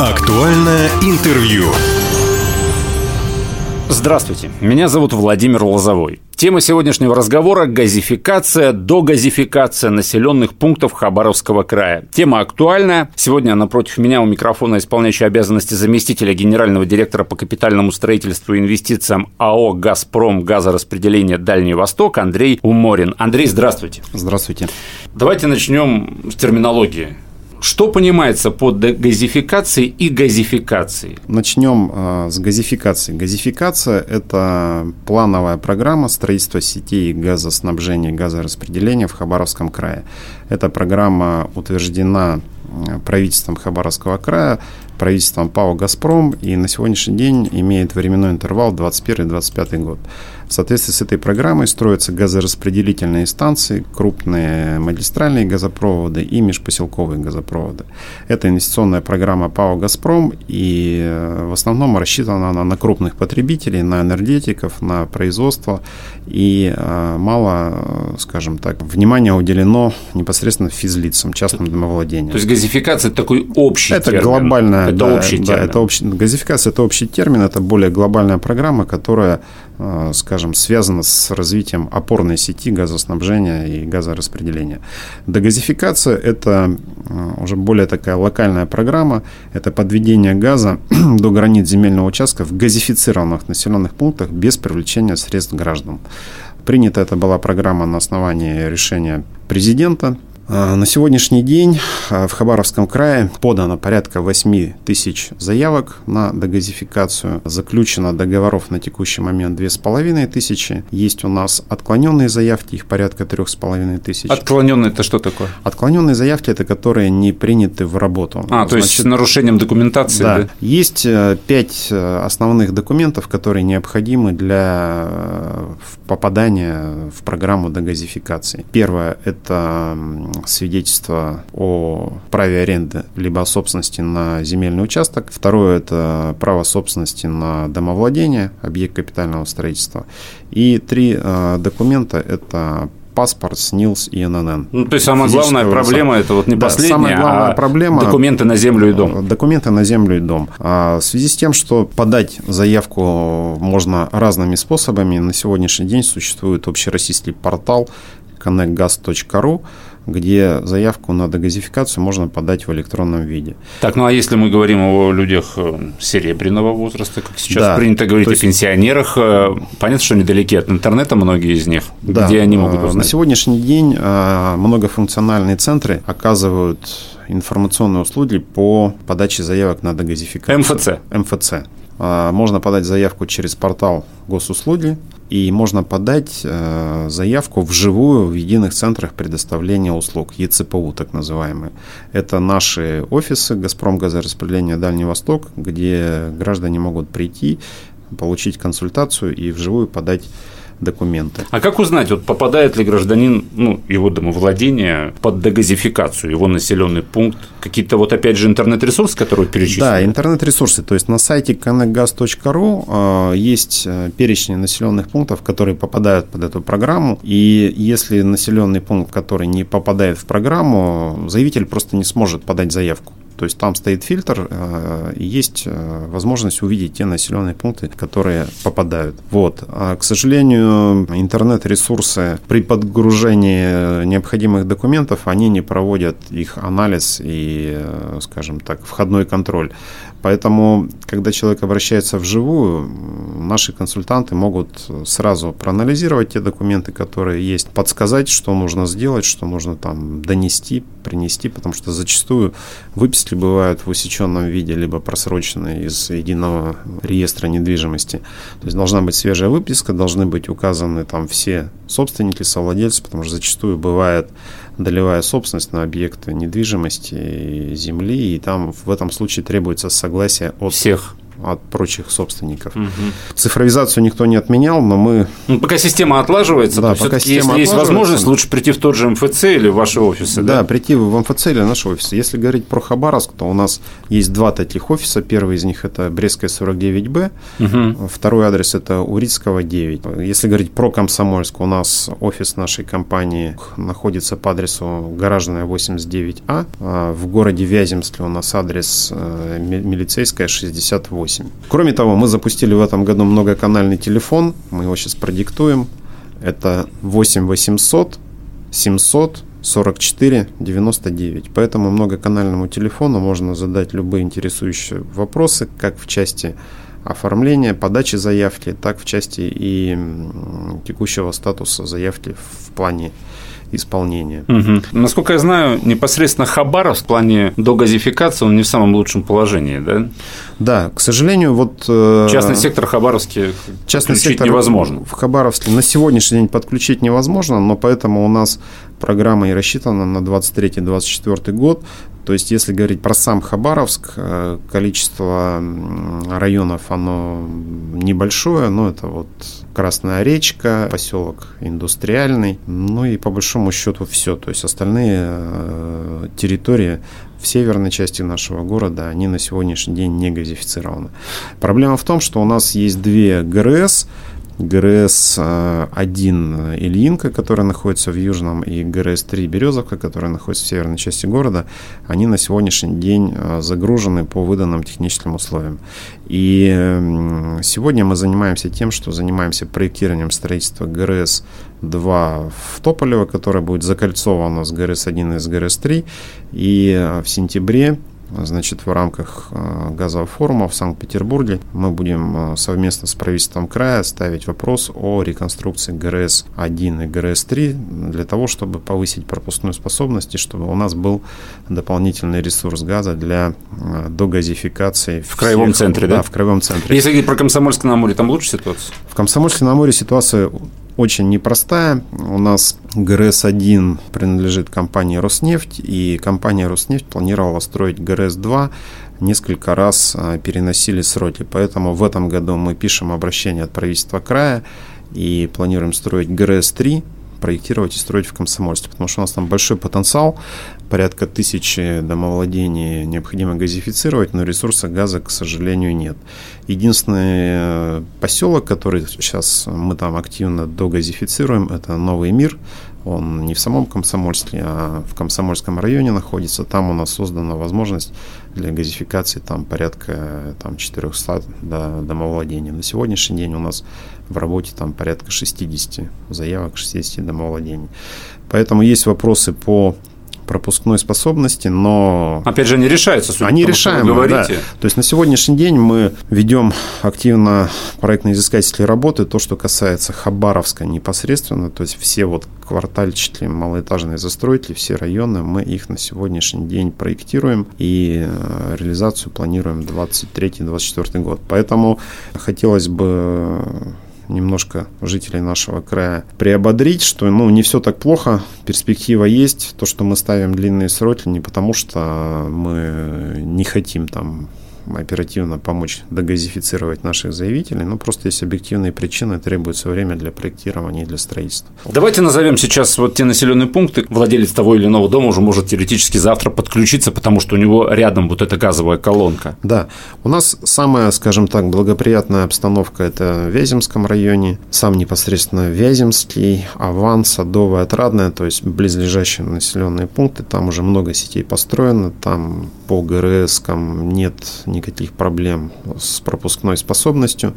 Актуальное интервью. Здравствуйте, меня зовут Владимир Лозовой. Тема сегодняшнего разговора – газификация, догазификация населенных пунктов Хабаровского края. Тема актуальная. Сегодня напротив меня у микрофона исполняющий обязанности заместителя генерального директора по капитальному строительству и инвестициям АО «Газпром» газораспределение «Дальний Восток» Андрей Уморин. Андрей, здравствуйте. Здравствуйте. Давайте начнем с терминологии. Что понимается под газификацией и газификацией? Начнем э, с газификации. Газификация – это плановая программа строительства сетей газоснабжения газораспределения в Хабаровском крае. Эта программа утверждена э, правительством Хабаровского края, правительством ПАО «Газпром» и на сегодняшний день имеет временной интервал 21-25 год. В соответствии с этой программой строятся газораспределительные станции, крупные магистральные газопроводы и межпоселковые газопроводы. Это инвестиционная программа ПАО «Газпром», и э, в основном рассчитана она на крупных потребителей, на энергетиков, на производство, и э, мало, э, скажем так, внимания уделено непосредственно физлицам, частным домовладениям. То есть газификация – это такой общий это термин? глобальная, это да, общий да, термин. Это общий, газификация – это общий термин, это более глобальная программа, которая Э, скажем, связано с развитием опорной сети газоснабжения и газораспределения. Дегазификация – это э, уже более такая локальная программа, это подведение газа до границ земельного участка в газифицированных населенных пунктах без привлечения средств граждан. Принята это была программа на основании решения президента на сегодняшний день а, в Хабаровском крае подано порядка 8 тысяч заявок на дегазификацию. Заключено договоров на текущий момент 2,5 тысячи. Есть у нас отклоненные заявки, их порядка 3,5 тысяч. Отклоненные это что такое? Отклоненные заявки – это которые не приняты в работу. А, Значит, то есть с нарушением документации? Да. да. Есть э, пять э, основных документов, которые необходимы для э, попадания в программу дегазификации. Первое – это свидетельство о праве аренды либо о собственности на земельный участок. Второе – это право собственности на домовладение, объект капитального строительства. И три э, документа – это паспорт, СНИЛС и ННН. Ну, то есть самая главная проблема это вот не да, последняя, самая главная а проблема документы на землю и дом. Документы на землю и дом. А в связи с тем, что подать заявку можно разными способами, на сегодняшний день существует общероссийский портал connectgas.ru, где заявку на дегазификацию можно подать в электронном виде. Так, ну а если мы говорим о людях э, серебряного возраста, как сейчас да, принято говорить есть... о пенсионерах, э, понятно, что недалеки от интернета многие из них, да, где они могут узнать? На сегодняшний день э, многофункциональные центры оказывают информационные услуги по подаче заявок на дегазификацию. МФЦ. МФЦ. Можно подать заявку через портал госуслуги, и можно подать э, заявку вживую в единых центрах предоставления услуг, ЕЦПУ так называемые. Это наши офисы «Газпром газораспределения Дальний Восток», где граждане могут прийти, получить консультацию и вживую подать документы. А как узнать, вот попадает ли гражданин, ну, его домовладение под дегазификацию, его населенный пункт, какие-то вот опять же интернет-ресурсы, которые перечислены? Да, интернет-ресурсы. То есть на сайте connectgas.ru э, есть э, перечень населенных пунктов, которые попадают под эту программу. И если населенный пункт, который не попадает в программу, заявитель просто не сможет подать заявку. То есть там стоит фильтр, э, и есть э, возможность увидеть те населенные пункты, которые попадают. Вот. А, к сожалению, интернет-ресурсы при подгружении необходимых документов, они не проводят их анализ и, э, скажем так, входной контроль. Поэтому, когда человек обращается вживую, наши консультанты могут сразу проанализировать те документы, которые есть, подсказать, что нужно сделать, что нужно там донести, принести, потому что зачастую выписки бывают в усеченном виде, либо просроченные из единого реестра недвижимости. То есть должна быть свежая выписка, должны быть указаны там все собственники, совладельцы, потому что зачастую бывает долевая собственность на объекты недвижимости, земли, и там в этом случае требуется согласие от всех от прочих собственников. Угу. Цифровизацию никто не отменял, но мы... Ну, пока система отлаживается, да, то пока система если есть возможность, лучше прийти в тот же МФЦ или в ваши офисы. Да, да, прийти в МФЦ или в наши офисы. Если говорить про Хабаровск, то у нас есть два таких офиса. Первый из них это Брестская 49Б, угу. второй адрес это Урицкого 9. Если говорить про Комсомольск, у нас офис нашей компании находится по адресу Гаражная 89А. А в городе Вяземсле у нас адрес э, Милицейская 68. Кроме того, мы запустили в этом году многоканальный телефон. Мы его сейчас продиктуем. Это 8 800 700 44 99. По этому многоканальному телефону можно задать любые интересующие вопросы, как в части оформления, подачи заявки, так в части и текущего статуса заявки в плане исполнения. Угу. Насколько я знаю, непосредственно Хабаров в плане догазификации он не в самом лучшем положении, да? Да, к сожалению, вот... Э, частный сектор Хабаровский частный сектор невозможно. В Хабаровске на сегодняшний день подключить невозможно, но поэтому у нас программа и рассчитана на 23-24 год. То есть, если говорить про сам Хабаровск, э, количество районов, оно небольшое, но это вот Красная речка, поселок индустриальный, ну и по большому счету все. То есть, остальные э, территории в северной части нашего города, они на сегодняшний день не газифицированы. Проблема в том, что у нас есть две ГРС, ГРС-1 Ильинка, которая находится в Южном, и ГРС-3 Березовка, которая находится в северной части города, они на сегодняшний день э, загружены по выданным техническим условиям. И сегодня мы занимаемся тем, что занимаемся проектированием строительства ГРС-2 в Тополево, которая будет закольцована с ГРС-1 и с ГРС-3. И э, в сентябре Значит, в рамках э, газового форума в Санкт-Петербурге мы будем э, совместно с правительством края ставить вопрос о реконструкции ГРС-1 и ГРС-3 для того, чтобы повысить пропускную способность и чтобы у нас был дополнительный ресурс газа для э, догазификации. В краевом центре, да? Да, в краевом центре. Если говорить про Комсомольск-на-Амуре, там лучше ситуация? В Комсомольске-на-Амуре ситуация очень непростая. У нас ГРС-1 принадлежит компании «Роснефть», и компания «Роснефть» планировала строить ГРС-2 несколько раз а, переносили сроки. Поэтому в этом году мы пишем обращение от правительства края и планируем строить ГРС-3, проектировать и строить в Комсомольске, потому что у нас там большой потенциал, порядка тысячи домовладений необходимо газифицировать, но ресурсов газа, к сожалению, нет. Единственный э, поселок, который сейчас мы там активно догазифицируем, это Новый мир. Он не в самом Комсомольске, а в Комсомольском районе находится. Там у нас создана возможность для газификации там порядка там, 400 да, домовладений. На сегодняшний день у нас в работе там порядка 60 заявок, 60 домовладений. Поэтому есть вопросы по пропускной способности, но... Опять же, они решаются, судя Они решаемы. Да. То есть на сегодняшний день мы ведем активно проектно-изыскательские работы, то, что касается Хабаровска непосредственно, то есть все вот квартальчики, малоэтажные застройки, все районы, мы их на сегодняшний день проектируем и э, реализацию планируем 23-24 год. Поэтому хотелось бы немножко жителей нашего края приободрить, что ну, не все так плохо, перспектива есть. То, что мы ставим длинные сроки, не потому что мы не хотим там оперативно помочь догазифицировать наших заявителей, но просто есть объективные причины, требуется время для проектирования и для строительства. Давайте назовем сейчас вот те населенные пункты. Владелец того или иного дома уже может теоретически завтра подключиться, потому что у него рядом вот эта газовая колонка. Да, у нас самая, скажем так, благоприятная обстановка – это в Вяземском районе, сам непосредственно Вяземский, Аван, Садовая, Отрадная, то есть близлежащие населенные пункты, там уже много сетей построено, там по ГРСкам нет никаких проблем с пропускной способностью.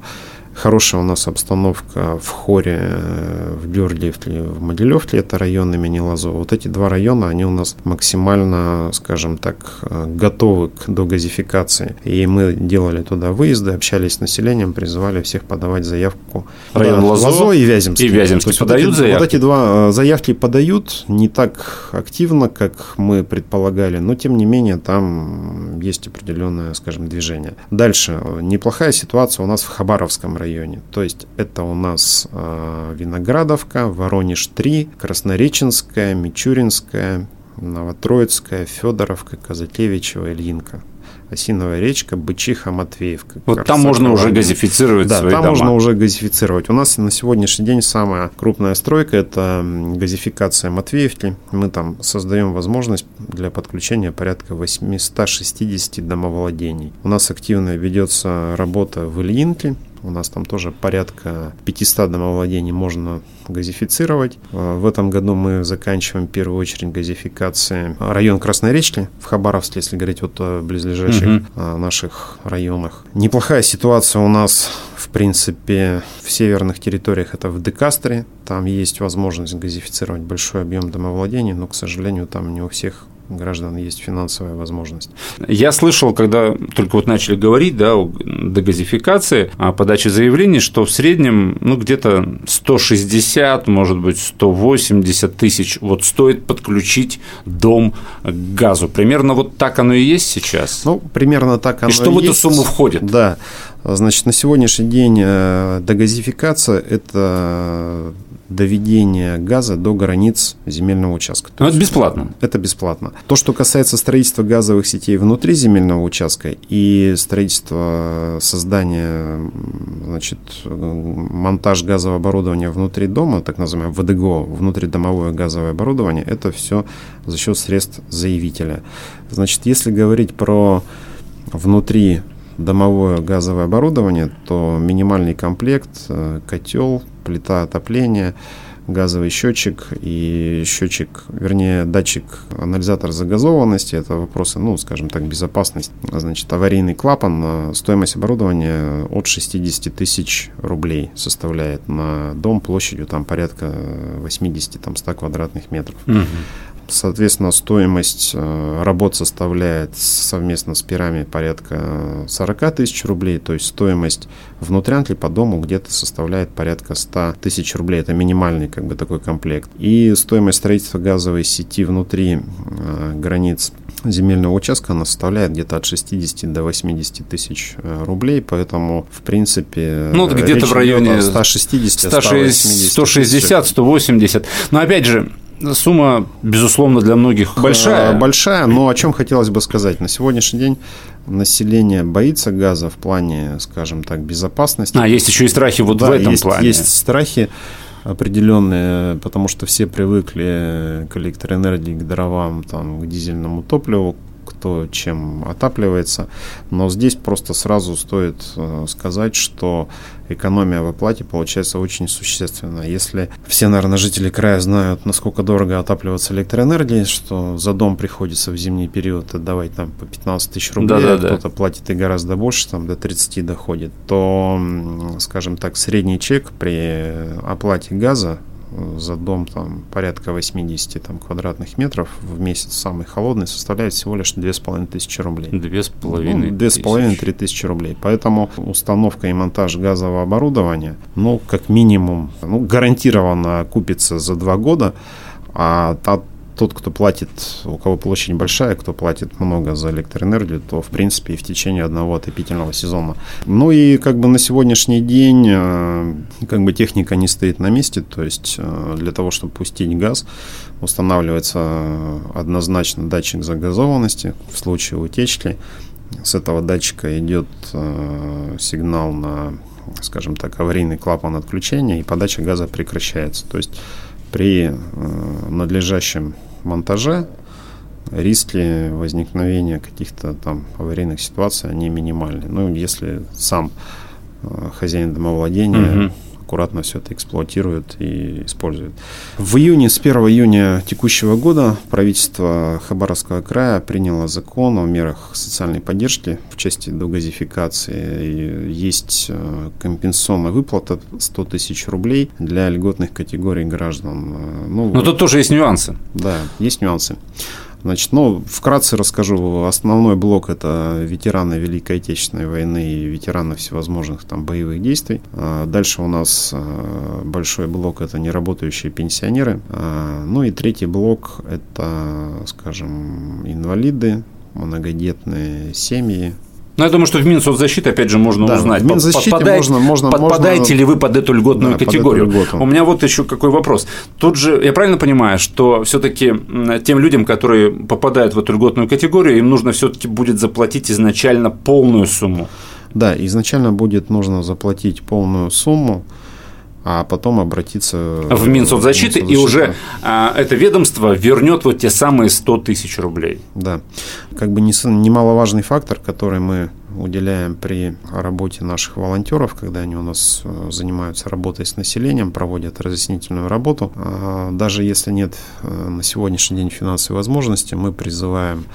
Хорошая у нас обстановка в Хоре, э, в Бюрлифте, в Могилевке, это район имени Лазова. Вот эти два района, они у нас максимально, скажем так, э, готовы к догазификации. И мы делали туда выезды, общались с населением, призывали всех подавать заявку. Район да, Лазо, Лазо и Вяземский. И Вяземский подают вот эти, заявки? Вот эти два э, заявки подают не так активно, как мы предполагали, но тем не менее там есть определенное, скажем, движение. Дальше. Неплохая ситуация у нас в Хабаровском районе. То есть это у нас э, Виноградовка, Воронеж 3, Краснореченская, Мичуринская, Новотроицкая, Федоровка, Казакевичева, Ильинка. Осиновая речка, Бычиха, Матвеевка. Вот там можно уже газифицировать да, свои там дома. можно уже газифицировать. У нас на сегодняшний день самая крупная стройка – это газификация Матвеевки. Мы там создаем возможность для подключения порядка 860 домовладений. У нас активно ведется работа в Ильинке, у нас там тоже порядка 500 домовладений можно газифицировать. А, в этом году мы заканчиваем в первую очередь газификации район Красной Речки в Хабаровске, если говорить вот о близлежащих угу. наших районах. Неплохая ситуация у нас, в принципе, в северных территориях, это в Декастре. Там есть возможность газифицировать большой объем домовладений, но, к сожалению, там не у всех граждан есть финансовая возможность. Я слышал, когда только вот начали говорить да, о дегазификации, о подаче заявлений, что в среднем ну, где-то 160, может быть, 180 тысяч вот стоит подключить дом к газу. Примерно вот так оно и есть сейчас? Ну, примерно так оно и что в эту сумму входит? Да. Значит, на сегодняшний день э, дегазификация – это доведения газа до границ земельного участка. Но это бесплатно. Это бесплатно. То, что касается строительства газовых сетей внутри земельного участка и строительства создания, значит, монтаж газового оборудования внутри дома, так называемое ВДГО, внутридомовое газовое оборудование, это все за счет средств заявителя. Значит, если говорить про внутри домовое газовое оборудование, то минимальный комплект, э, котел, плита отопления, газовый счетчик и счетчик, вернее, датчик, анализатор загазованности. Это вопросы, ну, скажем так, безопасность. Значит, аварийный клапан. Стоимость оборудования от 60 тысяч рублей составляет на дом площадью там порядка 80-100 квадратных метров. Угу. Соответственно, стоимость э, работ составляет совместно с пирами порядка 40 тысяч рублей, то есть стоимость внутрянки по дому где-то составляет порядка 100 тысяч рублей. Это минимальный как бы такой комплект. И стоимость строительства газовой сети внутри э, границ земельного участка она составляет где-то от 60 до 80 тысяч э, рублей, поэтому в принципе ну где-то в районе 160 160 160 180 но опять же Сумма, безусловно, для многих большая. Большая, но о чем хотелось бы сказать. На сегодняшний день население боится газа в плане, скажем так, безопасности. А, есть еще и страхи вот да, в этом есть, плане. Есть страхи определенные, потому что все привыкли к электроэнергии, к дровам, там, к дизельному топливу, кто чем отапливается. Но здесь просто сразу стоит э, сказать, что экономия в оплате получается очень существенная. Если все, наверное, жители края знают, насколько дорого отапливаться электроэнергией, что за дом приходится в зимний период отдавать там по 15 тысяч рублей, да, да, а кто-то платит и гораздо больше, там до 30 доходит, то, скажем так, средний чек при оплате газа за дом там порядка 80 там, квадратных метров в месяц самый холодный составляет всего лишь 2500 рублей. 2500 ну, 2,5-3 тысячи рублей. Поэтому установка и монтаж газового оборудования, ну, как минимум, ну, гарантированно купится за два года, а та, тот, кто платит, у кого площадь большая, кто платит много за электроэнергию, то, в принципе, и в течение одного отопительного сезона. Ну и как бы на сегодняшний день э, как бы техника не стоит на месте, то есть э, для того, чтобы пустить газ, устанавливается однозначно датчик загазованности в случае утечки. С этого датчика идет э, сигнал на, скажем так, аварийный клапан отключения, и подача газа прекращается. То есть при надлежащем монтаже риски возникновения каких-то там аварийных ситуаций, они минимальны. Ну, если сам э, хозяин домовладения угу аккуратно все это эксплуатирует и использует. В июне, с 1 июня текущего года правительство Хабаровского края приняло закон о мерах социальной поддержки в части догазификации. Есть э, компенсационная выплата 100 тысяч рублей для льготных категорий граждан. Э, ну, Но тут тоже есть нюансы. Да, есть нюансы. Значит, ну, вкратце расскажу. Основной блок – это ветераны Великой Отечественной войны и ветераны всевозможных там боевых действий. А дальше у нас а, большой блок – это неработающие пенсионеры. А, ну и третий блок – это, скажем, инвалиды, многодетные семьи, Ну, я думаю, что в Минсоцзащите, опять же, можно Да, узнать, в Минзащите можно- можно- подпадаете можно- ли вы под эту льготную Да, эту категорию. льготу. У меня вот еще какой вопрос. Тут же, я правильно понимаю, что все-таки тем людям, которые попадают в эту льготную категорию, им нужно все-таки будет заплатить изначально полную сумму. Да, изначально будет нужно заплатить полную сумму, а потом обратиться в Минсоцзащиты, и уже а, это ведомство вернет вот те самые 100 тысяч рублей. Да, как бы немаловажный фактор, который мы уделяем при работе наших волонтеров, когда они у нас э, занимаются работой с населением, проводят разъяснительную работу. А Даже если нет э, на сегодняшний день финансовой возможности, мы призываем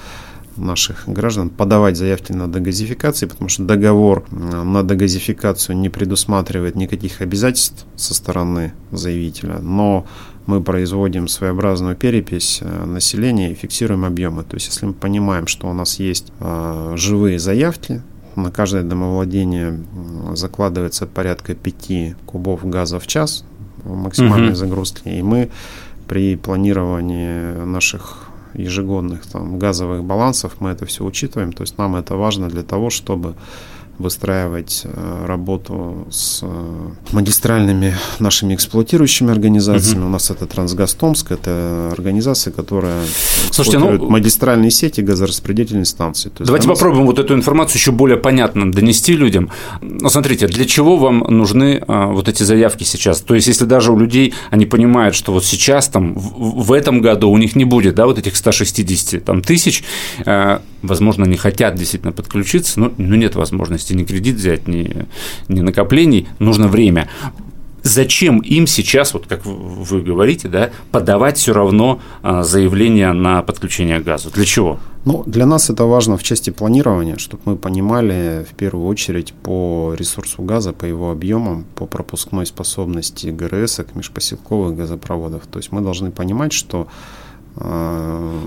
наших граждан подавать заявки на дегазификацию, потому что договор э, на дегазификацию не предусматривает никаких обязательств со стороны заявителя, но мы производим своеобразную перепись э, населения и фиксируем объемы. То есть, если мы понимаем, что у нас есть э, живые заявки, на каждое домовладение закладывается порядка 5 кубов газа в час в максимальной Мгм. загрузке, и мы при планировании наших ежегодных там, газовых балансов мы это все учитываем. То есть нам это важно для того, чтобы выстраивать э, работу с э, магистральными нашими эксплуатирующими организациями. У нас это Трансгаз Томск, это организация, которая Слушайте, ну- магистральные сети газораспределительной станции. То есть Давайте нас- попробуем вот эту информацию еще более понятно донести людям. Ну, смотрите, для чего вам нужны а, вот эти заявки сейчас? То есть, если даже у людей, они понимают, что вот сейчас, там, в, в этом году у них не будет, да, вот этих 160 там, тысяч, э, возможно, не хотят действительно подключиться, но, но нет возможности ни кредит взять, ни, ни накоплений, нужно время. Зачем им сейчас, вот как вы- говорите, да, подавать все равно а, заявление на подключение к газу? Для чего? Ну, для нас это важно в части планирования, чтобы мы понимали в первую очередь по ресурсу газа, по его объемам, по пропускной способности ГРС, межпоселковых газопроводов. То есть мы должны понимать, Что-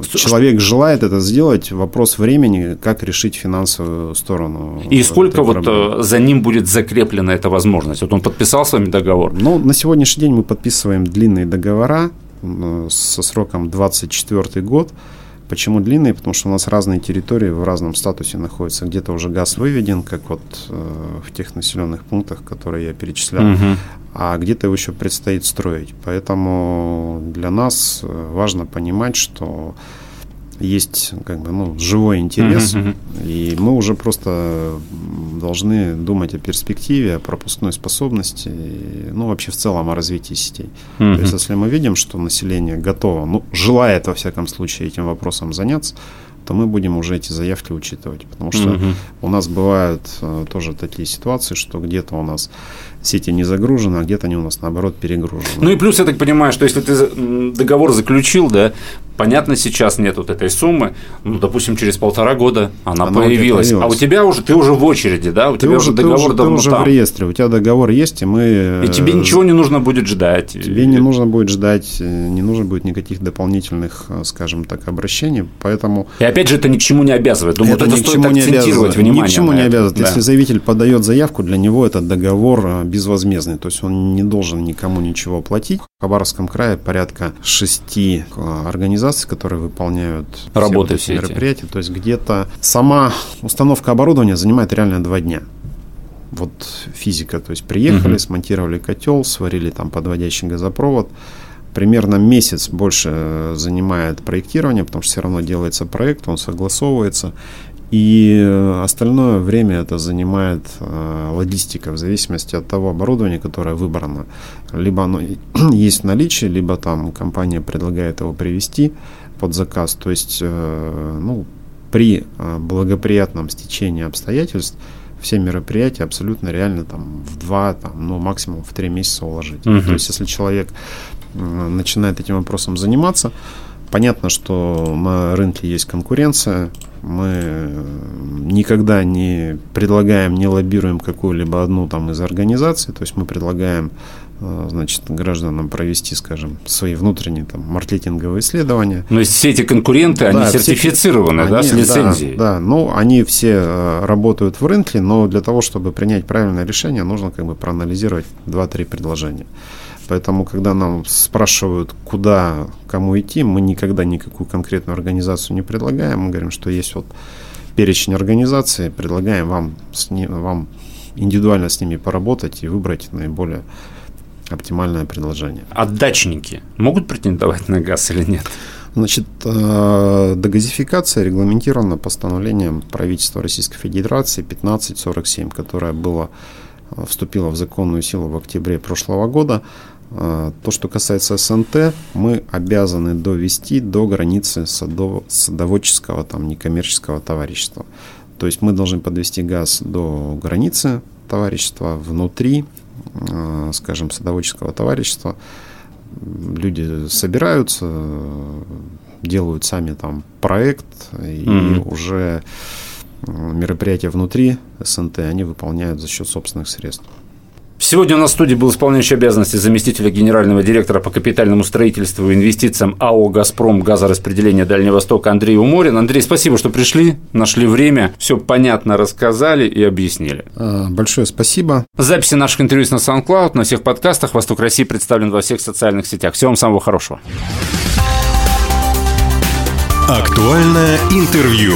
человек желает это сделать, вопрос времени, как решить финансовую сторону. И сколько вот проблемы. э, за ним будет закреплена эта возможность? Вот он подписал с вами договор. Ну, на сегодняшний день мы подписываем длинные договора э, со сроком 24 год. Почему длинные? Потому что у нас разные территории в разном статусе находятся. Где-то уже газ выведен, как вот э, в тех населенных пунктах, которые я перечислял, Мгм. а где-то его еще предстоит строить. Поэтому для нас э, важно понимать, что есть как бы, ну, живой интерес, Мгм, мгм. и мы уже просто должны думать о перспективе, о пропускной способности, и, ну, вообще в целом о развитии сетей. Мгм. То есть, если мы видим, что население готово, ну, желает, во всяком случае, этим вопросом заняться, то мы будем уже эти заявки учитывать. Потому что Мгм. у нас бывают э, тоже такие ситуации, что где-то у нас сети не загружены, а где-то они у нас, наоборот, перегружены. Ну и плюс, я так понимаю, что если ты договор заключил, да, понятно, сейчас нет вот этой суммы, ну, допустим, через полтора года она, Она тебя появилась, а у появилась. тебя уже, ты уже в очереди, да, у ты тебя уже ты договор ты давно уже там. в реестре, у тебя договор есть, и мы... И тебе э, ничего не нужно будет ждать. Тебе не нужно будет ждать, э, не нужно будет никаких дополнительных, э, скажем так, обращений, поэтому И опять же, это ни к чему не обязывает. Думаю, это, ни к чему не акцентировать внимание. Ни к чему не это. обязывает. Да. Если заявитель подает заявку, для него этот договор э, безвозмездный, то есть он не должен никому ничего платить. В Хабаровском крае порядка шести э, организаций, которые выполняют все Работы вот эти все эти. мероприятия. То есть где-то сама установка оборудования занимает реально два дня. Вот физика, то есть приехали, Мгм. смонтировали котел, сварили там подводящий газопровод. Примерно месяц больше э, занимает проектирование, потому что все равно делается проект, он согласовывается. И э, остальное время это занимает э, логистика в зависимости от того оборудования, которое выбрано. Либо оно есть в наличии, либо там компания предлагает его привезти под заказ. То есть, э, ну, при э, благоприятном стечении обстоятельств все мероприятия абсолютно реально там в два, там, ну, максимум в три месяца уложить. Мгм. То есть, если человек начинает этим вопросом заниматься, понятно, что на рынке есть конкуренция, мы э, никогда не предлагаем, не лоббируем какую-либо одну там из организаций, то есть мы предлагаем э, значит, гражданам провести, скажем, свои внутренние там маркетинговые исследования, Но есть все эти конкуренты, они да, все- сертифицированы, да, они- с лицензией. Да, да, ну, они все э, работают в рынке, но для того, чтобы принять правильное решение, нужно как бы проанализировать 2-3 предложения. Поэтому, когда нам спрашивают, куда, кому идти, мы никогда никакую конкретную организацию не предлагаем. Мы говорим, что есть вот перечень организаций, предлагаем вам, с ним, вам индивидуально с ними поработать и выбрать наиболее оптимальное предложение. А дачники могут претендовать на газ или нет? Значит, э, дегазификация регламентирована постановлением правительства Российской Федерации 1547, которое было, э, вступило в законную силу в октябре прошлого года. Э, то, что касается СНТ, мы обязаны довести до границы садов, садоводческого, там, некоммерческого товарищества. То есть мы должны подвести газ до границы товарищества внутри, скажем, садоводческого товарищества, люди собираются, делают сами там проект, и mm-hmm. уже мероприятия внутри СНТ они выполняют за счет собственных средств. Сегодня у нас в студии был исполняющий обязанности заместителя генерального директора по капитальному строительству и инвестициям АО «Газпром» газораспределения Дальнего Востока Андрей Уморин. Андрей, спасибо, что пришли, нашли время, все понятно рассказали и объяснили. А, большое спасибо. Записи наших интервью на SoundCloud, на всех подкастах. «Восток России» представлен во всех социальных сетях. Всего вам самого хорошего. Актуальное интервью.